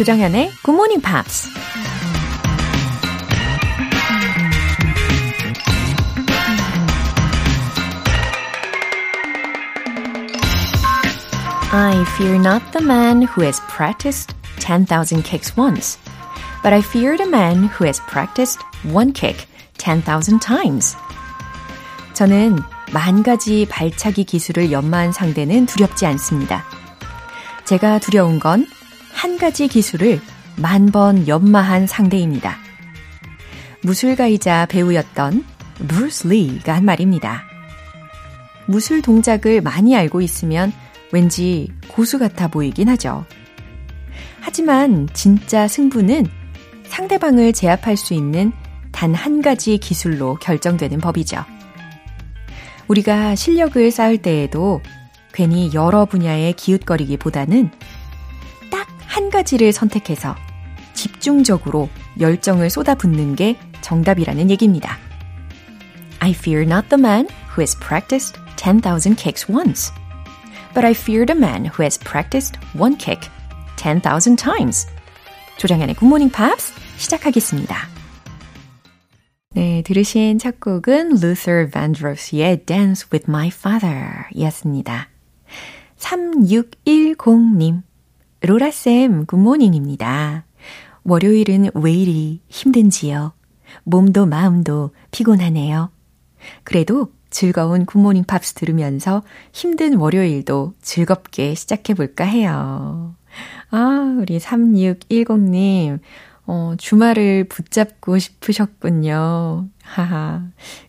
조정현의 Good Morning Pops. I fear not the man who has practiced 10,000 kicks once, but I fear the man who has practiced one kick 10,000 times. 저는 만 가지 발차기 기술을 연마한 상대는 두렵지 않습니다. 제가 두려운 건 한 가지 기술을 만 번 연마한 상대입니다. 무술가이자 배우였던 브루스 리가 한 말입니다. 무술 동작을 많이 알고 있으면 왠지 고수 같아 보이긴 하죠. 하지만 진짜 승부는 상대방을 제압할 수 있는 단 한 가지 기술로 결정되는 법이죠. 우리가 실력을 쌓을 때에도 괜히 여러 분야에 기웃거리기보다는 딱 한 가지를 선택해서 집중적으로 열정을 쏟아붓는 게 정답이라는 얘기입니다. I fear not the man who has practiced 10,000 kicks once, but I fear the man who has practiced one kick 10,000 times. 조장현의 Morning Pops 시작하겠습니다. 네, 들으신 첫 곡은 Luther Vandross의 Dance with My Father 였습니다. 3610님, 로라쌤, good morning입니다. 월요일은 왜 이리 힘든지요? 몸도 마음도 피곤하네요. 그래도 즐거운 굿모닝 팝스 들으면서 힘든 월요일도 즐겁게 시작해볼까 해요. 아, 우리 3610님, 어, 주말을 붙잡고 싶으셨군요. 하하.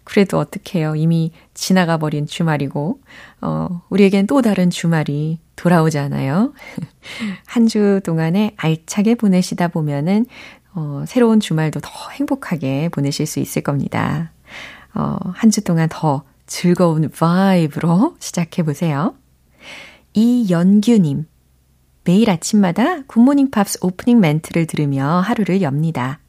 그래도 어떡해요. 이미 지나가 버린 주말이고, 어, 우리에겐 또 다른 주말이 돌아오잖아요. 한 주 동안에 알차게 보내시다 보면은, 어, 새로운 주말도 더 행복하게 보내실 수 있을 겁니다. 어, 한 주 동안 더 즐거운 바이브로 시작해 보세요. 이연규님. 매일 아침마다 굿모닝 팝스 오프닝 멘트를 들으며 하루를 엽니다.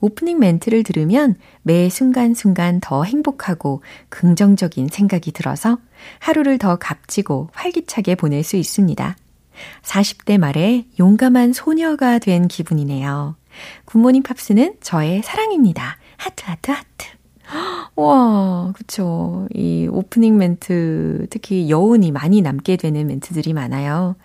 오프닝 멘트를 들으면 매 순간순간 더 행복하고 긍정적인 생각이 들어서 하루를 더 값지고 활기차게 보낼 수 있습니다. 40대 말에 용감한 소녀가 된 기분이네요. 굿모닝 팝스는 저의 사랑입니다. 하트, 하트, 하트. 와, 그쵸. 이 오프닝 멘트, 특히 여운이 많이 남게 되는 멘트들이 많아요.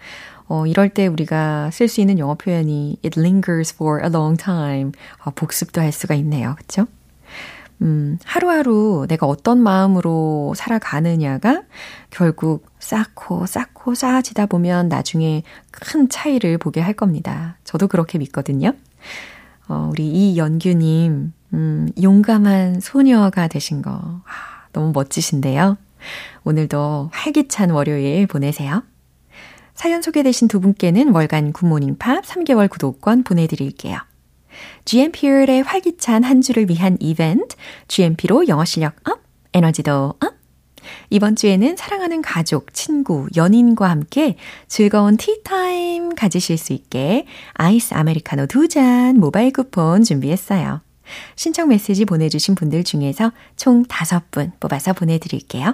어, 이럴 때 우리가 쓸 수 있는 영어 표현이 it lingers for a long time. 어, 복습도 할 수가 있네요. 그쵸? 음, 하루하루 내가 어떤 마음으로 살아가느냐가 결국 쌓고 쌓고 쌓아지다 보면 나중에 큰 차이를 보게 할 겁니다. 저도 그렇게 믿거든요. 어, 우리 이연규님, 음, 용감한 소녀가 되신 거, 아, 너무 멋지신데요. 오늘도 활기찬 월요일 보내세요. 사연 소개되신 두 분께는 월간 굿모닝 팝 3개월 구독권 보내드릴게요. GMP의 활기찬 한 주를 위한 이벤트, GMP로 영어 실력 up, 에너지도 up. 이번 주에는 사랑하는 가족, 친구, 연인과 함께 즐거운 티타임 가지실 수 있게 아이스 아메리카노 두 잔 모바일 쿠폰 준비했어요. 신청 메시지 보내주신 분들 중에서 총 5분 뽑아서 보내드릴게요.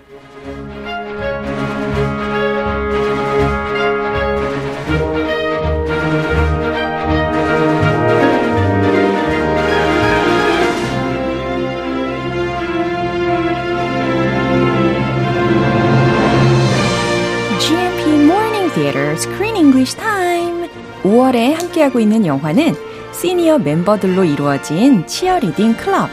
Theater Screen English Time. 5월에 함께하고 있는 영화는 시니어 멤버들로 이루어진 치어리딩 클럽.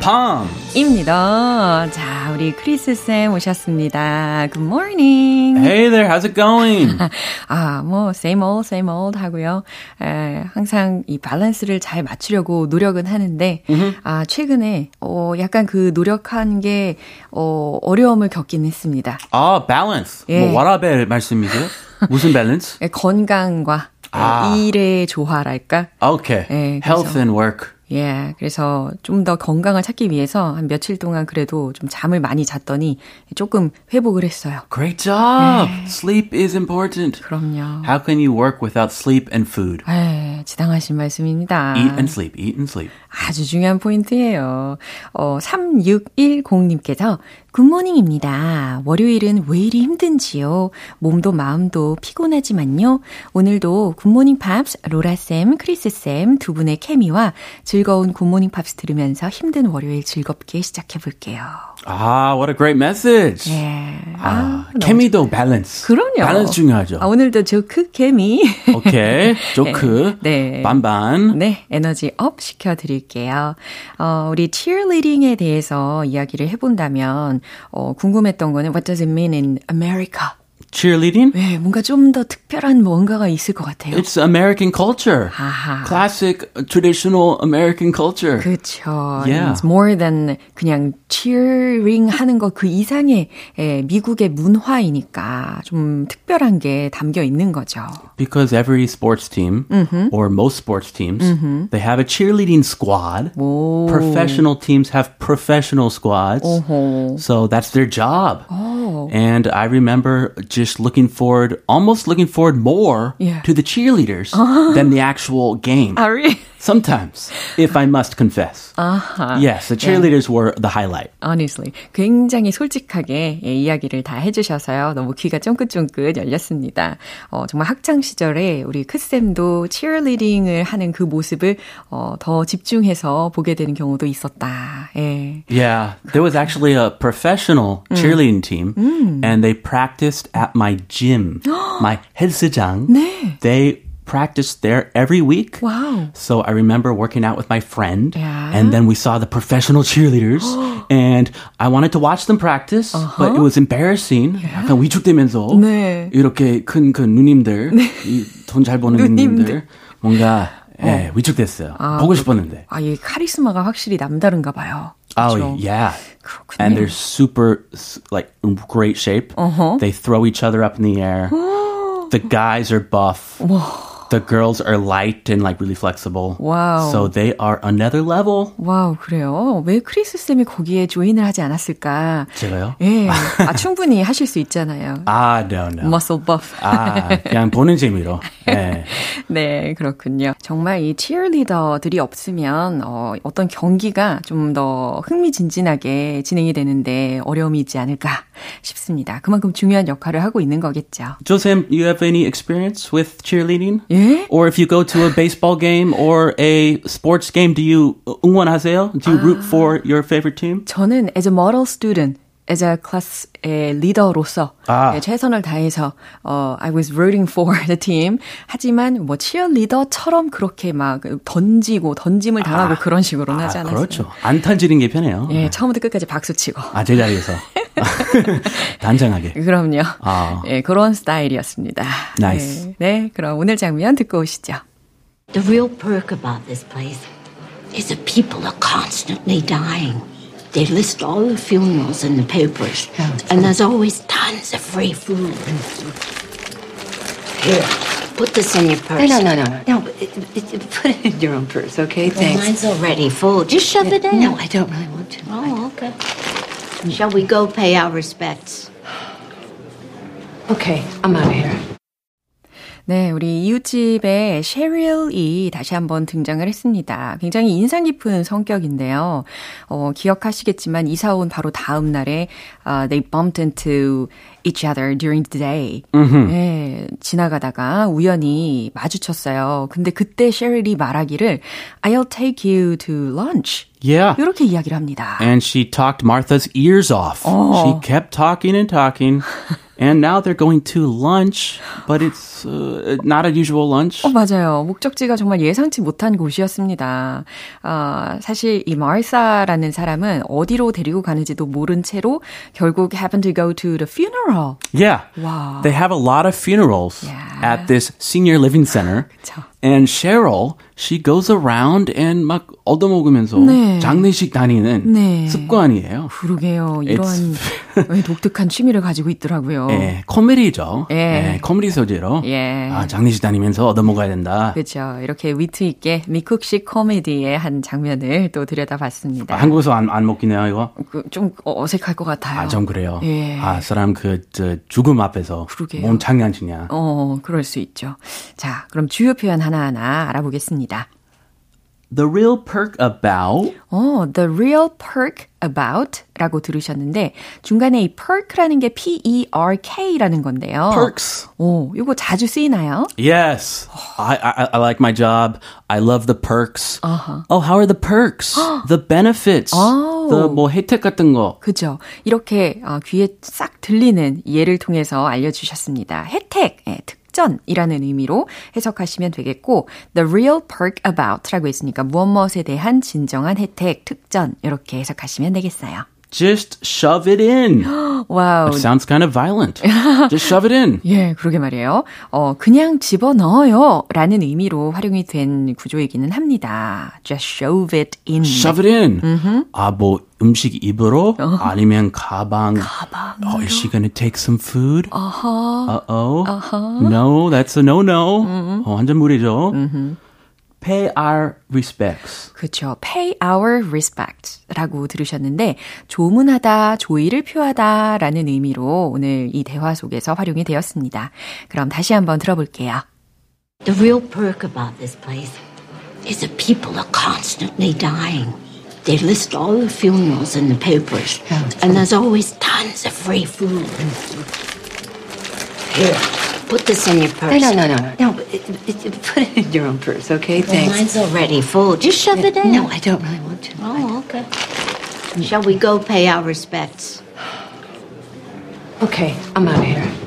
Poms입니다. 자, 우리 크리스 쌤 오셨습니다. Good morning. Hey there, how's it going? 아, 뭐 same old, same old 하고요. 에, 항상 이 밸런스를 잘 맞추려고 노력은 하는데 mm-hmm. 아, 최근에 어 약간 그 노력한 게 어, 어려움을 겪긴 했습니다. 아, balance. 예. 뭐 워라벨 말씀이세요? 무슨 밸런스? 건강과 아. 일의 조화랄까? 오케이. Okay. 네, Health and work. 예, 그래서 좀 더 건강을 찾기 위해서 한 며칠 동안 그래도 좀 잠을 많이 잤더니 조금 회복을 했어요. Great job. 네. Sleep is important. 그럼요. How can you work without sleep and food? 에, 지당하신 말씀입니다. Eat and sleep, eat and sleep. 아주 중요한 포인트예요. 어, 3610님께서 굿모닝입니다. 월요일은 왜 이리 힘든지요? 몸도 마음도 피곤하지만요. 오늘도 굿모닝 팝스, 로라쌤, 크리스쌤 두 분의 케미와 즐거운 굿모닝 팝스 들으면서 힘든 월요일 즐겁게 시작해 볼게요. 아, what a great message. 예. 아, 아 케미도 밸런스. 그럼요. 밸런스 중요하죠. 아, 오늘도 조크 케미. 오케이. 조크. 네. 네. 반반. 네. 에너지 up 시켜 드릴게요. 어, 우리 cheerleading에 대해서 이야기를 해 본다면, 어, 궁금했던 거는 what does it mean in America? cheerleading? 네, 뭔가 좀 더 특별한 뭔가가 있을 것 같아요. It's American culture. 아하. Classic, traditional American culture. 그렇죠. Yeah. It's more than 그냥 cheering 하는 것 그 이상의 예, 미국의 문화이니까 좀 특별한 게 담겨 있는 거죠. Because every sports team, mm-hmm. or most sports teams, mm-hmm. they have a cheerleading squad. 오. Professional teams have professional squads. 오호. So that's their job. 오. And I remember just looking forward, almost looking forward more yeah. to the cheerleaders than the actual game. Oh, really? Sometimes, if I must confess. Uh-huh. Yes, the cheerleaders yeah. were the highlight. Honestly. 굉장히 솔직하게 예, 이야기를 다 해주셔서요. 너무 귀가 쫑긋쫑긋 열렸습니다. 어, 정말 학창 시절에 우리 크쌤도 cheerleading을 하는 그 모습을 어, 더 집중해서 보게 되는 경우도 있었다. 예. Yeah, there was actually a professional cheerleading team, 음. and they practiced at my gym, my 헬스장. 네. They practiced there every week. Wow. So I remember working out with my friend, yeah. and then we saw the professional cheerleaders, and I wanted to watch them practice, uh-huh. but it was embarrassing. Yeah. 약간 위축되면서 네. 이렇게 큰 그 누님들, 네. 돈잘 버는 누님들 뭔가 예, 위축됐어요. 아, 보고 싶었는데. 아, 이 카리스마가 확실히 남다른가 봐요. Oh, yeah. 그렇군요. And they're super, like, great shape. Uh-huh. They throw each other up in the air. the guys are buff. The girls are light and like really flexible. Wow. So they are another level. 와우, 그래요. 왜 크리스 쌤이 거기에 조인을 하지 않았을까? 제가요? 예. 아, 충분히 하실 수 있잖아요. 아, no, no. Muscle buff. 아, 그냥 보는 재미로. 네. 네, 그렇군요. 정말 이 치어리더들이 없으면 어, 어떤 경기가 좀 더 흥미진진하게 진행이 되는데 어려움이 있지 않을까 싶습니다. 그만큼 중요한 역할을 하고 있는 거겠죠. Josem, you have any experience with cheerleading? 예? Or if you go to a baseball game or a sports game, do you 응원하세요? Do you root for your favorite team? 저는 as a model student as a class의 리더로서 아. 네, 최선을 다해서 어, I was rooting for the team. 하지만 뭐 치어리더처럼 그렇게 막 던지고 던짐을 당하고 아. 그런 식으로는 아, 하지 않았어요. 그렇죠. 안 던지는 게 편해요. 예, 처음부터 끝까지 박수 치고. 아, 제자리에서. 단정하게. 그럼요. 아. 예, 그런 스타일이었습니다. Nice. 네, 네, 그럼 오늘 장면 듣고 오시죠. The real perk about this place is the people are constantly dying. They list all the funerals in the papers, and there's always tons of free food. Here, put this in your purse. No, no, no, no, no. It, it, it, put it in your own purse, okay? Well, Thanks. mine's already full. Just shove it in. No, I don't really want to. Oh, okay. Shall we go pay our respects? Okay, I'm out of here. 네, 우리 이웃집의 셰릴이 다시 한번 등장을 했습니다. 굉장히 인상 깊은 성격인데요. 어, 기억하시겠지만 이사 온 바로 다음 날에 uh, they bumped into each other during the day. 네, 지나가다가 우연히 마주쳤어요. 근데 그때 셰릴이 말하기를 I'll take you to lunch. Yeah. 이렇게 이야기를 합니다. And she talked Martha's ears off. Oh. She kept talking and talking. And now they're going to lunch, but it's uh, not a usual lunch. 어, 맞아요. 목적지가 정말 예상치 못한 곳이었습니다. 어, 사실 이 마르사라는 사람은 어디로 데리고 가는지도 모른 채로 결국 happened to go to the funeral. Yeah. Wow. They have a lot of funerals Yeah. at this senior living center. 그쵸. And Cheryl, she goes around and 막 얻어먹으면서 네. 장례식 다니는 네. 습관이에요. 그러게요. 이런 네, 독특한 취미를 가지고 있더라고요. 예, 코미디죠. 예. 예, 코미디 소재로. 예. 아, 장례식 다니면서 얻어먹어야 된다. 그렇죠. 이렇게 위트 있게 미국식 코미디의 한 장면을 또 들여다봤습니다. 아, 한국에서 안, 안 먹기네요, 이거. 그, 좀 어색할 것 같아요. 아, 좀 그래요. 예. 아, 사람 그, 저, 죽음 앞에서. 그러게요. 뭔 장난치냐. 어, 그럴 수 있죠. 자, 그럼 주요 표현 하나하나 알아보겠습니다. The real perk about. 어, the real perk about 라고 들으셨는데, 중간에 이 perk라는 게 P-E-R-K라는 건데요. Perks. 오, 이거 자주 쓰이나요? Yes. I, I, I like my job. I love the perks. Uh-huh. Oh, how are the perks? the benefits. Oh. the 뭐 혜택 같은 거. 그죠. 이렇게 어, 귀에 싹 들리는 예를 통해서 알려주셨습니다. 혜택, 예, 특 전이라는 의미로 해석하시면 되겠고, the real perk about라고 했으니까 무엇 무엇에 대한 진정한 혜택, 특전 이렇게 해석하시면 되겠어요. Just shove it in. 와우. It sounds kind of violent. Just shove it in. 예, 그러게 말이에요. 어, 그냥 집어넣어요. 라는 의미로 활용이 된 구조이기는 합니다. Just shove it in. Shove it in. 아, 뭐 음식 입으로 아니면 가방. 가방으로. Oh, is she gonna take some food? 어허. Uh-oh. No, that's a no-no. 어, 완전 무리죠. Pay our respects. 그렇죠. pay our respect 라고 들으셨는데 조문하다, 조의를 표하다 라는 의미로 오늘 이 대화 속에서 활용이 되었습니다. 그럼 다시 한번 들어볼게요. The real perk about this place is that people are constantly dying. They list all the funerals in the papers, and there's always tons of free food. Here, put this in your purse. No, no, no, no. No, but it, it, it- put it in your own purse, okay? Well, Thanks. mine's already full. Just shove it in. No, I don't really want to. Oh, okay. Shall we go pay our respects? Okay, I'm out of here.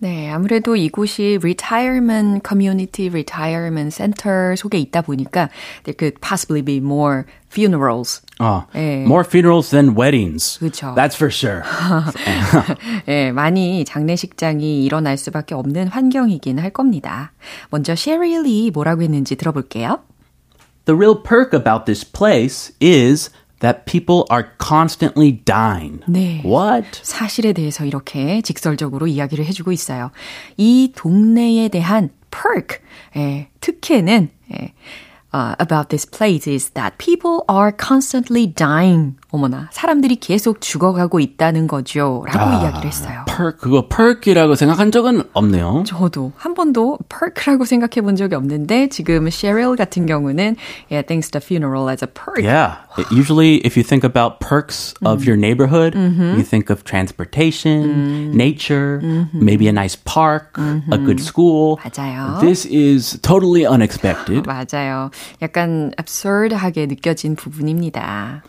네, 아무래도 이곳이 retirement community retirement center 속에 있다 보니까 there could possibly be more funerals. 어, 예. More funerals than weddings. 그쵸. That's for sure. 예, 많이 장례식장이 일어날 수밖에 없는 환경이긴 할 겁니다. 먼저 셰릴이 뭐라고 했는지 들어볼게요. The real perk about this place is that people are constantly dying. 네. What? 사실에 대해서 이렇게 직설적으로 이야기를 해주고 있어요. 이 동네에 대한 perk, 예, 특혜는 예, uh, about this place is that people are constantly dying. 어머나, 사람들이 계속 죽어가고 있다는 거죠. 라고 이야기를 했어요. perk 그거 perk이라고 생각한 적은 없네요. 저도 한 번도 perk라고 생각해 본 적이 없는데 지금 Cheryl 같은 경우는 yeah, thanks to funeral as a perk. Yeah. Usually, if you think about perks of your neighborhood, you think of transportation, nature, maybe a nice park, a good school. 맞아요. This is totally unexpected. 맞아요. 약간 absurd하게 느껴진 부분입니다.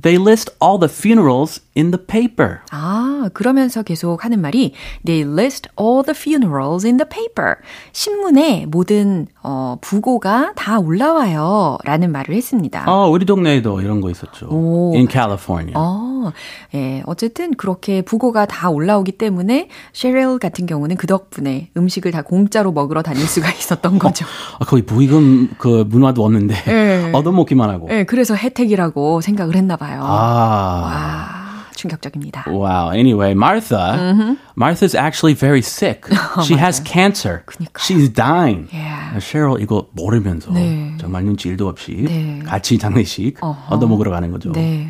They list all the funerals in the paper. 아, 그러면서 계속 하는 말이 They list all the funerals in the paper. 신문에 모든 어, 부고가 다 올라와요. 라는 말을 했습니다. 어, 우리 동네에도 이런 거 있었죠. 오. In California. 어, 예, 어쨌든 그렇게 부고가 다 올라오기 때문에 셰릴 같은 경우는 그 덕분에 음식을 다 공짜로 먹으러 다닐 수가 있었던 거죠. 아, 거기 부의금 그 문화도 없는데 예. 얻어먹기만 하고. 예, 그래서 혜택이라고 생각을 했나 봐요. 아. 와, 충격적입니다. Wow. Anyway, Martha, Martha's actually very sick. She has cancer. 그니까요. She's dying. Yeah. Cheryl 이거 모르면서 네. 정말 눈치 일도 없이 네. 같이 장례식 어허. 얻어먹으러 가는 거죠. 네.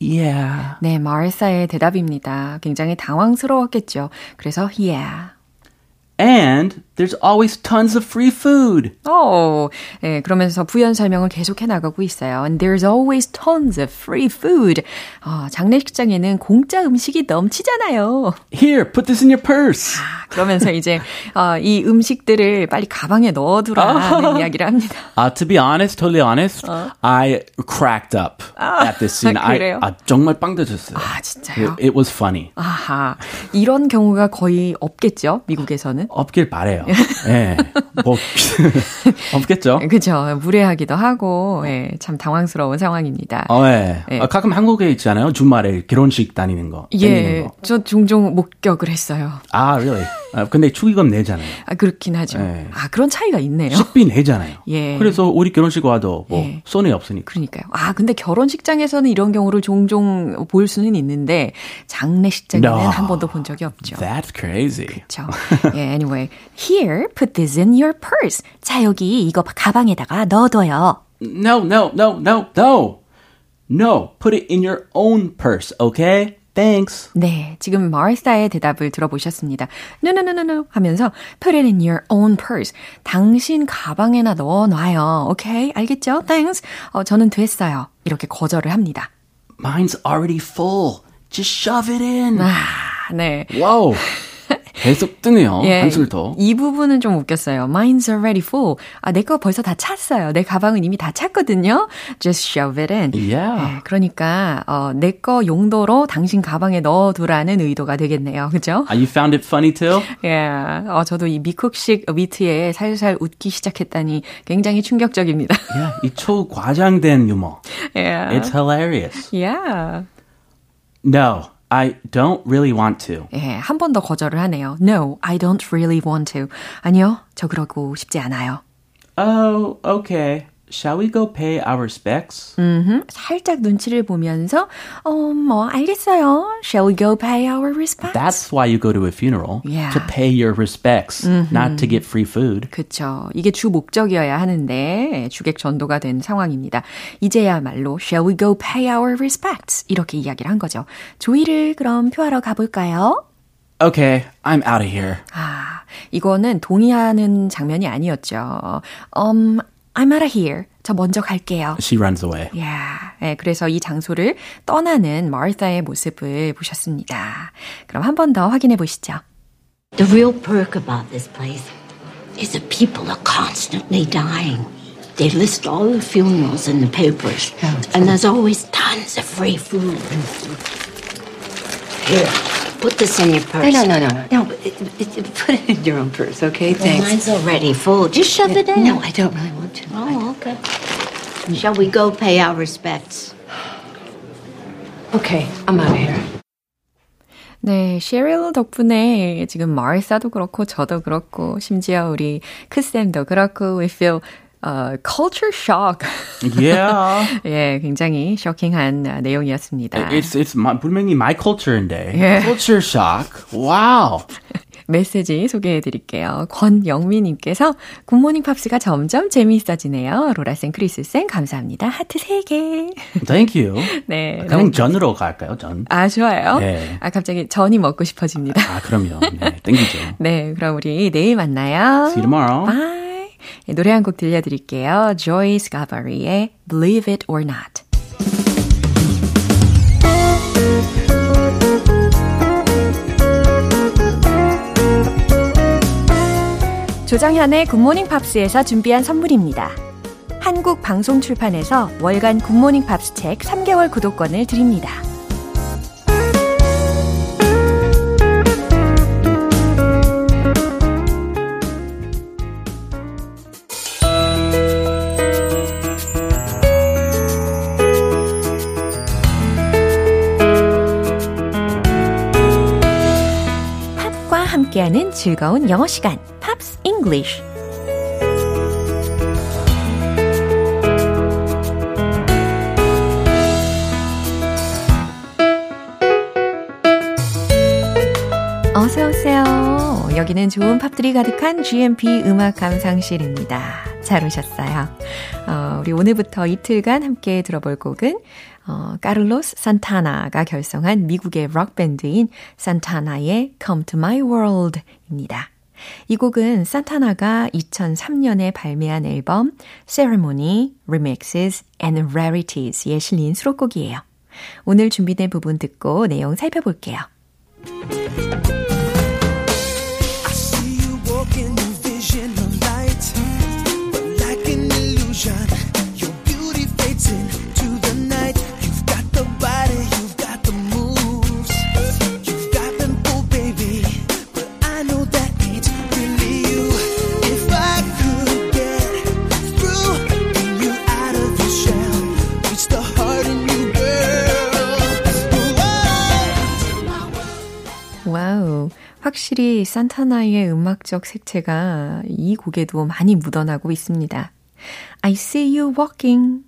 Yeah. 네, 마르사의 대답입니다. 굉장히 당황스러웠겠죠. 그래서 yeah. And there's always tons of free food. 어, 네, 그러면서 부연 설명을 계속해 나가고 있어요. And there's always tons of free food. 어, 장례식장에는 공짜 음식이 넘치잖아요. Here, put this in your purse. 그러면서 이제 어, 이 음식들을 빨리 가방에 넣어두라는 이야기를 합니다. Uh, to be honest, totally honest, I cracked up at this scene. I, 그래요? 아, 정말 빵 터졌어요. 아, 진짜요? It, it was funny. 아하, 이런 경우가 거의 없겠죠, 미국에서는. 없길 바래요. 예. 뭐 없겠죠. 그죠. 무례하기도 하고, 예, 참 당황스러운 상황입니다. 어, 예. 예. 아, 가끔 한국에 있잖아요. 주말에 결혼식 다니는 거. 예, 거. 저 종종 목격을 했어요. 아, really? 아, 근데 축의금 내잖아요. 아, 그렇긴 하죠. 네. 아, 그런 차이가 있네요. 식비 내잖아요. 예. 그래서 우리 결혼식 와도 뭐 예. 손해 없으니까. 그러니까요. 아, 근데 결혼식장에서는 이런 경우를 종종 볼 수는 있는데 장례식장에는 No. 한 번도 본 적이 없죠. That's crazy. 그렇죠. yeah, anyway, here, put this in your purse. 자, 여기 이거 가방에다가 넣어둬요. No, no, no, no, no. No, put it in your own purse, okay? Thanks. 네, 지금 마르사의 대답을 들어보셨습니다. No, no, no, no, no 하면서 put it in your own purse. 당신 가방에나 넣어놔요. 오케이, 알겠죠? Thanks. 어, 저는 됐어요. 이렇게 거절을 합니다. Mine's already full. Just shove it in. 아, 네. 와우. 계속 뜨네요. 예, 한술 더. 이 부분은 좀 웃겼어요. Mine's already full. 아, 내 거 벌써 다 찼어요. 내 가방은 이미 다 찼거든요. Just shove it in. Yeah. 네, 그러니까 어, 내 거 용도로 당신 가방에 넣어두라는 의도가 되겠네요. 그죠? Ah, you found it funny too? 예, 어, 저도 이 미쿡식 위트에 살살 웃기 시작했다니 굉장히 충격적입니다. Yeah, 이 초과장된 유머. 예. It's hilarious. Yeah. No, I don't really want to. 예, 한 번 더 거절을 하네요. No, I don't really want to. 아니요, 저 그러고 싶지 않아요. Oh, okay. Shall we go pay our respects? 음, 살짝 눈치를 보면서, 어, 뭐, 알겠어요. Shall we go pay our respects? That's why you go to a funeral. Yeah. To pay your respects, not to get free food. 그쵸. 이게 주 목적이어야 하는데 주객 전도가 된 상황입니다. 이제야말로 shall we go pay our respects 이렇게 이야기를 한 거죠. 조의를 그럼 표하러 가볼까요? Okay, I'm out of here. 아, 이거는 동의하는 장면이 아니었죠. Um, I'm out of here. 저 먼저 갈게요. She runs away. 야, 네, 그래서 이 장소를 떠나는 마르타의 모습을 보셨습니다. 그럼 한 번 더 확인해 보시죠. The real perk about this place is the people are constantly dying. They list all the funerals in the papers, and there's always tons of free food. Here, Put this in your purse. No, no, no, no. No, but it, it, it- put it in your own purse, okay? Well, Thanks. mine's already full. Just shove it in. No, I don't really want to. Oh, okay. Shall we go pay our respects? Okay, I'm out of here. 네, 셰릴 덕분에 지금 마르사도 그렇고 저도 그렇고 심지어 우리 크쌤도 그렇고 we feel uh, culture shock. Yeah. 예, 굉장히 쇼킹한 아, 내용이었습니다. It's it's my, 분명히 my culture인데. Yeah. Culture shock. Wow. 메시지 소개해 드릴게요. 권영미님께서 굿모닝 팝스가 점점 재미있어지네요. 로라쌤, 크리스쌤, 감사합니다. 하트 3개. Thank you. 네. 그냥 너무- 전으로 갈까요? 전. 아, 좋아요. 네. 아, 갑자기 전이 먹고 싶어집니다. 아, 그럼요. 네, 땡기죠. 네, 그럼 우리 내일 만나요. See you tomorrow. Bye. 네, 노래 한 곡 들려드릴게요. Joy Scavari,의 Believe It or Not. 조정현의 굿모닝 팝스에서 준비한 선물입니다. 한국 방송 출판에서 월간 굿모닝 팝스 책 3개월 구독권을 드립니다. 함께하는 즐거운 영어 시간, Pops English. 어서 오세요. 여기는 좋은 팝들이 가득한 GMP 음악 감상실입니다. 잘 오셨어요. 어, 우리 오늘부터 이틀간 함께 들어볼 곡은 어, 카를로스 산타나가 결성한 미국의 록 밴드인 산타나의 Come to My World입니다. 이 곡은 산타나가 2003년에 발매한 앨범 Ceremony, Remixes and Rarities에 실린 수록곡이에요. 오늘 준비된 부분 듣고 내용 살펴볼게요. 확실히 산타나의 음악적 색채가 이 곡에도 많이 묻어나고 있습니다. I see you walking.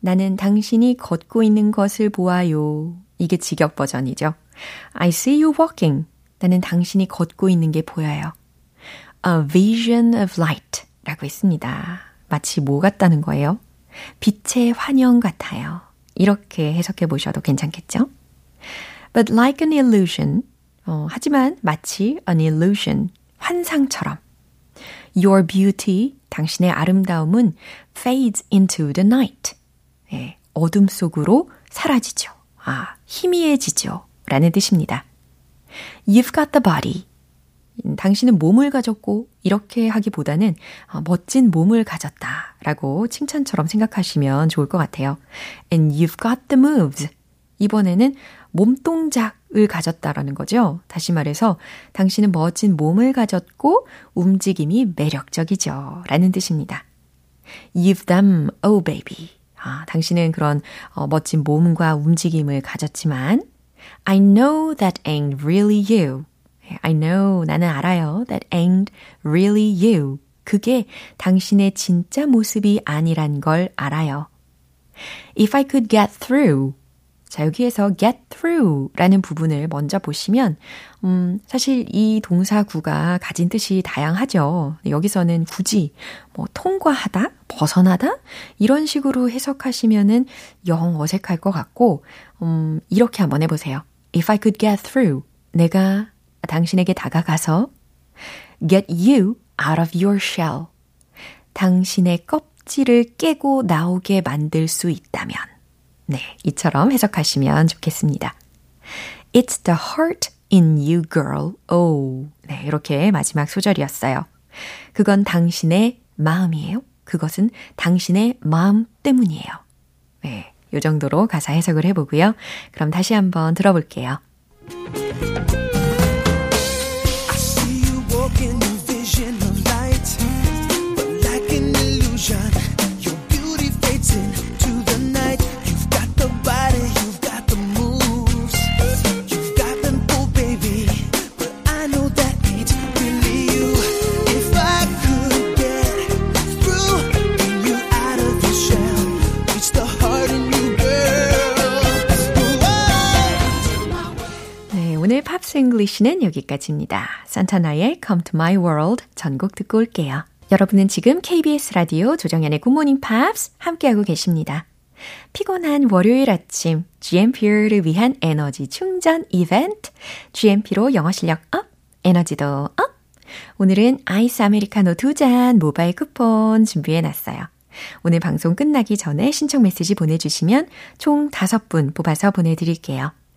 나는 당신이 걷고 있는 것을 보아요. 이게 직역 버전이죠. I see you walking. 나는 당신이 걷고 있는 게 보여요. A vision of light 라고 했습니다. 마치 뭐 같다는 거예요? 빛의 환영 같아요. 이렇게 해석해 보셔도 괜찮겠죠? But like an illusion, 어, 하지만 마치 an illusion, 환상처럼. Your beauty, 당신의 아름다움은 fades into the night. 예, 어둠 속으로 사라지죠. 아, 희미해지죠. 라는 뜻입니다. You've got the body. 당신은 몸을 가졌고 이렇게 하기보다는 어, 멋진 몸을 가졌다 라고 칭찬처럼 생각하시면 좋을 것 같아요. And you've got the moves. 이번에는 몸동작 을 가졌다라는 거죠. 다시 말해서 당신은 멋진 몸을 가졌고 움직임이 매력적이죠. 라는 뜻입니다. You've them, oh baby. 아, 당신은 그런 어, 멋진 몸과 움직임을 가졌지만 I know that ain't really you. I know, 나는 알아요. That ain't really you. 그게 당신의 진짜 모습이 아니란 걸 알아요. If I could get through. 자, 여기에서 get through 라는 부분을 먼저 보시면, 음, 사실 이 동사구가 가진 뜻이 다양하죠. 여기서는 굳이 뭐 통과하다, 벗어나다 이런 식으로 해석하시면은 영 어색할 것 같고, 음, 이렇게 한번 해보세요. If I could get through, 내가 당신에게 다가가서 get you out of your shell. 당신의 껍질을 깨고 나오게 만들 수 있다면. 네, 이처럼 해석하시면 좋겠습니다. It's the heart in you, girl. Oh. 네, 이렇게 마지막 소절이었어요. 그건 당신의 마음이에요. 그것은 당신의 마음 때문이에요. 네, 요 정도로 가사 해석을 해보고요. 그럼 다시 한번 들어볼게요. English는 여기까지입니다. 산타나의 Come to My World 전곡 듣고 올게요. 여러분은 지금 KBS 라디오 조정현의 굿모닝 팝스 함께하고 계십니다. 피곤한 월요일 아침 GMP를 위한 에너지 충전 이벤트 GMP로 영어 실력 up, 에너지도 up. 오늘은 아이스 아메리카노 두 잔 모바일 쿠폰 준비해 놨어요. 오늘 방송 끝나기 전에 신청 메시지 보내주시면 총 5분 뽑아서 보내드릴게요.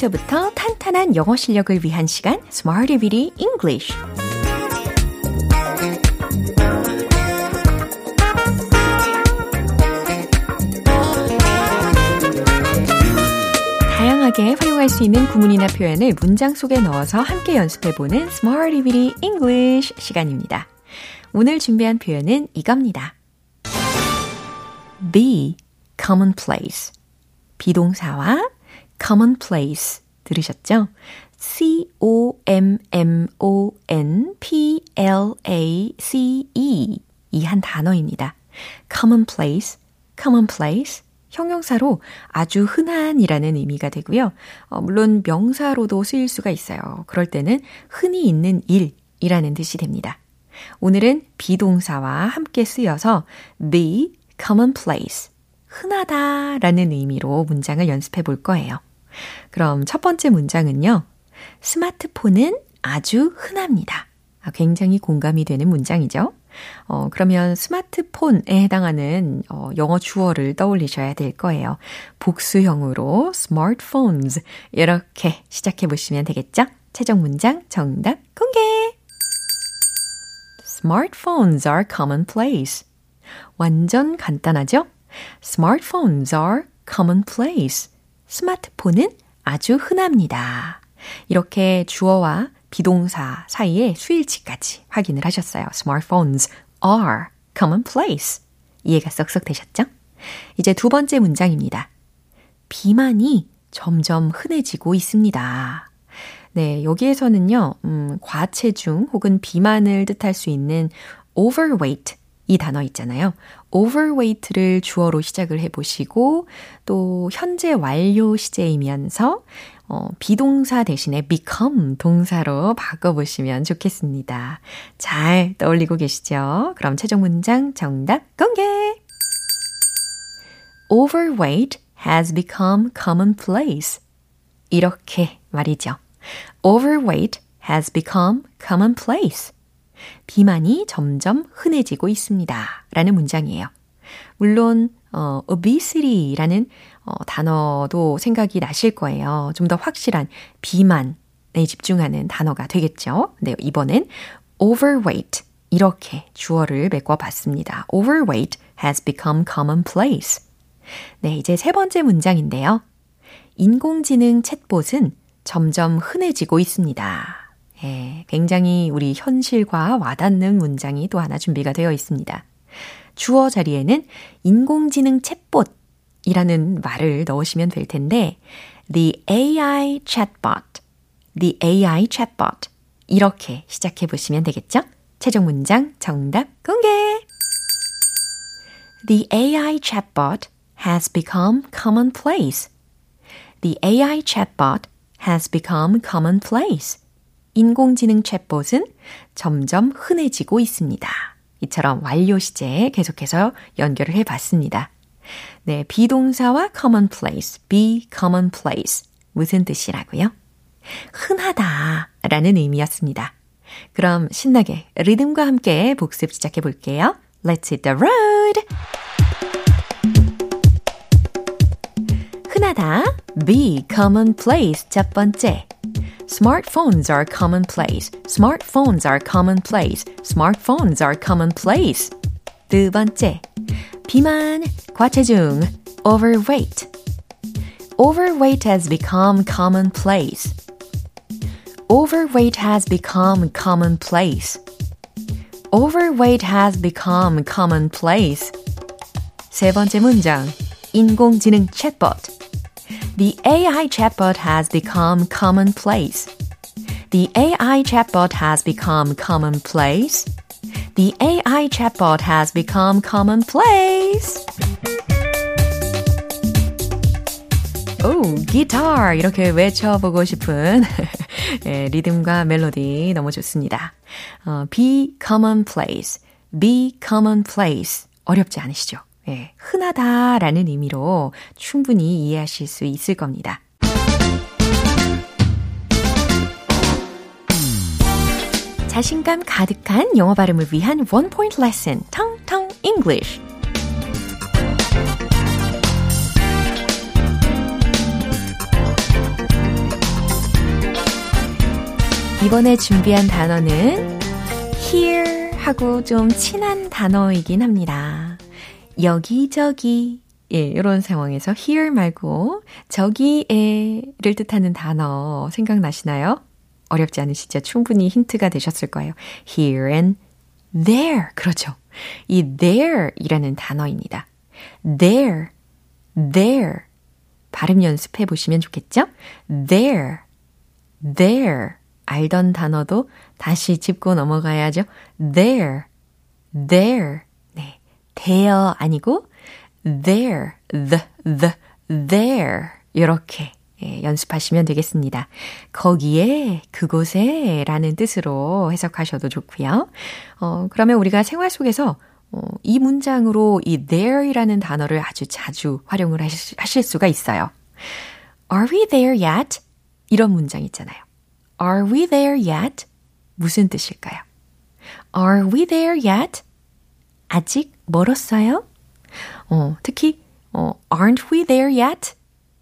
기초부터 탄탄한 영어 실력을 위한 시간 Smarty Bitty English 다양하게 활용할 수 있는 구문이나 표현을 문장 속에 넣어서 함께 연습해보는 Smarty Bitty English 시간입니다. 오늘 준비한 표현은 이겁니다. be commonplace 비동사와 commonplace 들으셨죠? C-O-M-M-O-N-P-L-A-C-E 이 한 단어입니다. commonplace, commonplace 형용사로 아주 흔한이라는 의미가 되고요. 어, 물론 명사로도 쓰일 수가 있어요. 그럴 때는 흔히 있는 일이라는 뜻이 됩니다. 오늘은 비동사와 함께 쓰여서 the commonplace, 흔하다라는 의미로 문장을 연습해 볼 거예요. 그럼 첫 번째 문장은요. 스마트폰은 아주 흔합니다. 아, 굉장히 공감이 되는 문장이죠. 어, 그러면 스마트폰에 해당하는 어, 영어 주어를 떠올리셔야 될 거예요. 복수형으로 smartphones 이렇게 시작해 보시면 되겠죠? 최종 문장 정답 공개! Smartphones are commonplace. 완전 간단하죠? Smartphones are commonplace. 스마트폰은 아주 흔합니다. 이렇게 주어와 비동사 사이에 수일치까지 확인을 하셨어요. Smartphones are commonplace. 이해가 쏙쏙 되셨죠? 이제 두 번째 문장입니다. 비만이 점점 흔해지고 있습니다. 네, 여기에서는요, 음, 과체중 혹은 비만을 뜻할 수 있는 overweight 이 단어 있잖아요. overweight를 주어로 시작을 해보시고 또 현재 완료 시제이면서 어, 비동사 대신에 become 동사로 바꿔보시면 좋겠습니다. 잘 떠올리고 계시죠? 그럼 최종 문장 정답 공개! Overweight has become commonplace. 이렇게 말이죠. Overweight has become commonplace. 비만이 점점 흔해지고 있습니다. 라는 문장이에요. 물론, 어, obesity라는 어, 단어도 생각이 나실 거예요. 좀 더 확실한 비만에 집중하는 단어가 되겠죠. 네, 이번엔 overweight. 이렇게 주어를 메꿔 봤습니다. overweight has become commonplace. 네, 이제 세 번째 문장인데요. 인공지능 챗봇은 점점 흔해지고 있습니다. 예, 굉장히 우리 현실과 와닿는 문장이 또 하나 준비가 되어 있습니다. 주어 자리에는 인공지능 챗봇이라는 말을 넣으시면 될 텐데, the AI chatbot, the AI chatbot 이렇게 시작해 보시면 되겠죠? 최종 문장 정답 공개! The AI chatbot has become commonplace. The AI chatbot has become commonplace. 인공지능 챗봇은 점점 흔해지고 있습니다. 이처럼 완료 시제 계속해서 연결을 해 봤습니다. 네, 비동사와 commonplace, be commonplace. 무슨 뜻이라고요? 흔하다 라는 의미였습니다. 그럼 신나게 리듬과 함께 복습 시작해 볼게요. Let's hit the road! 흔하다, be commonplace 첫 번째. Smartphones are commonplace. Smartphones are commonplace. Smartphones are commonplace. 두 번째. 비만, 과체중, overweight. Overweight has become commonplace. Overweight has become commonplace. Overweight has become commonplace. 세 번째 문장. 인공지능 챗봇. The AI chatbot has become commonplace. The AI chatbot has become commonplace. The AI chatbot has become commonplace. 오, 기타 이렇게 외쳐보고 싶은 예, 리듬과 멜로디 너무 좋습니다. 어, be commonplace, be commonplace 어렵지 않으시죠? 예, 흔하다라는 의미로 충분히 이해하실 수 있을 겁니다. 자신감 가득한 영어 발음을 위한 원 포인트 레슨, 텅텅 English. 이번에 준비한 단어는 here 하고 좀 친한 단어이긴 합니다. 여기저기 예, 이런 상황에서 here 말고 저기에를 뜻하는 단어 생각나시나요? 어렵지 않으시죠? 충분히 힌트가 되셨을 거예요. here and there. 그렇죠. 이 there 이라는 단어입니다. there, there. 발음 연습해 보시면 좋겠죠? there, there. 알던 단어도 다시 짚고 넘어가야죠. there, there. There 아니고 there, the, the, there 이렇게 예, 연습하시면 되겠습니다. 거기에, 그곳에 라는 뜻으로 해석하셔도 좋고요. 어, 그러면 우리가 생활 속에서 어, 이 문장으로 이 there이라는 단어를 아주 자주 활용을 하실, 하실 수가 있어요. Are we there yet? 이런 문장 있잖아요. Are we there yet? 무슨 뜻일까요? Are we there yet? 아직 멀었어요? 어, 특히, 어, aren't we there yet?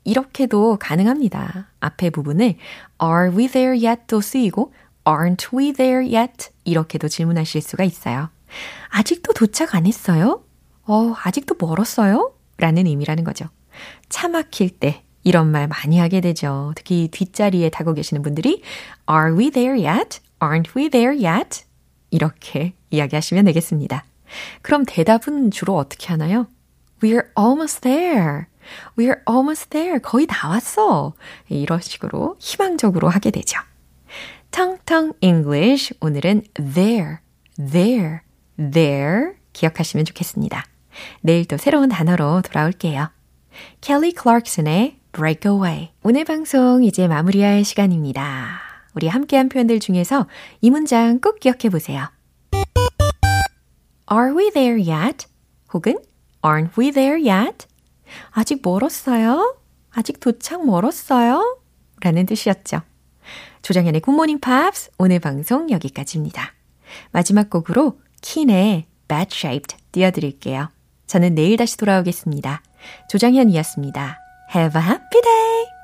이렇게도 가능합니다. 앞에 부분을 Are we there yet도 쓰이고 Aren't we there yet? 이렇게도 질문하실 수가 있어요. 아직도 도착 안 했어요? 어, 아직도 멀었어요? 라는 의미라는 거죠. 차 막힐 때 이런 말 많이 하게 되죠. 특히 뒷자리에 타고 계시는 분들이 Are we there yet? Aren't we there yet? 이렇게 이야기하시면 되겠습니다. 그럼 대답은 주로 어떻게 하나요? We're almost there. We're almost there. 거의 다 왔어. 이런 식으로 희망적으로 하게 되죠. 텅텅 English. 오늘은 there, there, there 기억하시면 좋겠습니다. 내일 또 새로운 단어로 돌아올게요. 켈리 클락슨의 Breakaway. 오늘 방송 이제 마무리할 시간입니다. 우리 함께한 표현들 중에서 이 문장 꼭 기억해 보세요. Are we there yet? 혹은 Aren't we there yet? 아직 멀었어요? 아직 도착 멀었어요? 라는 뜻이었죠. 조정현의 굿모닝 팝스 오늘 방송 여기까지입니다. 마지막 곡으로 킨의 Bad Shaped 띄워드릴게요. 저는 내일 다시 돌아오겠습니다. 조정현이었습니다. Have a happy day!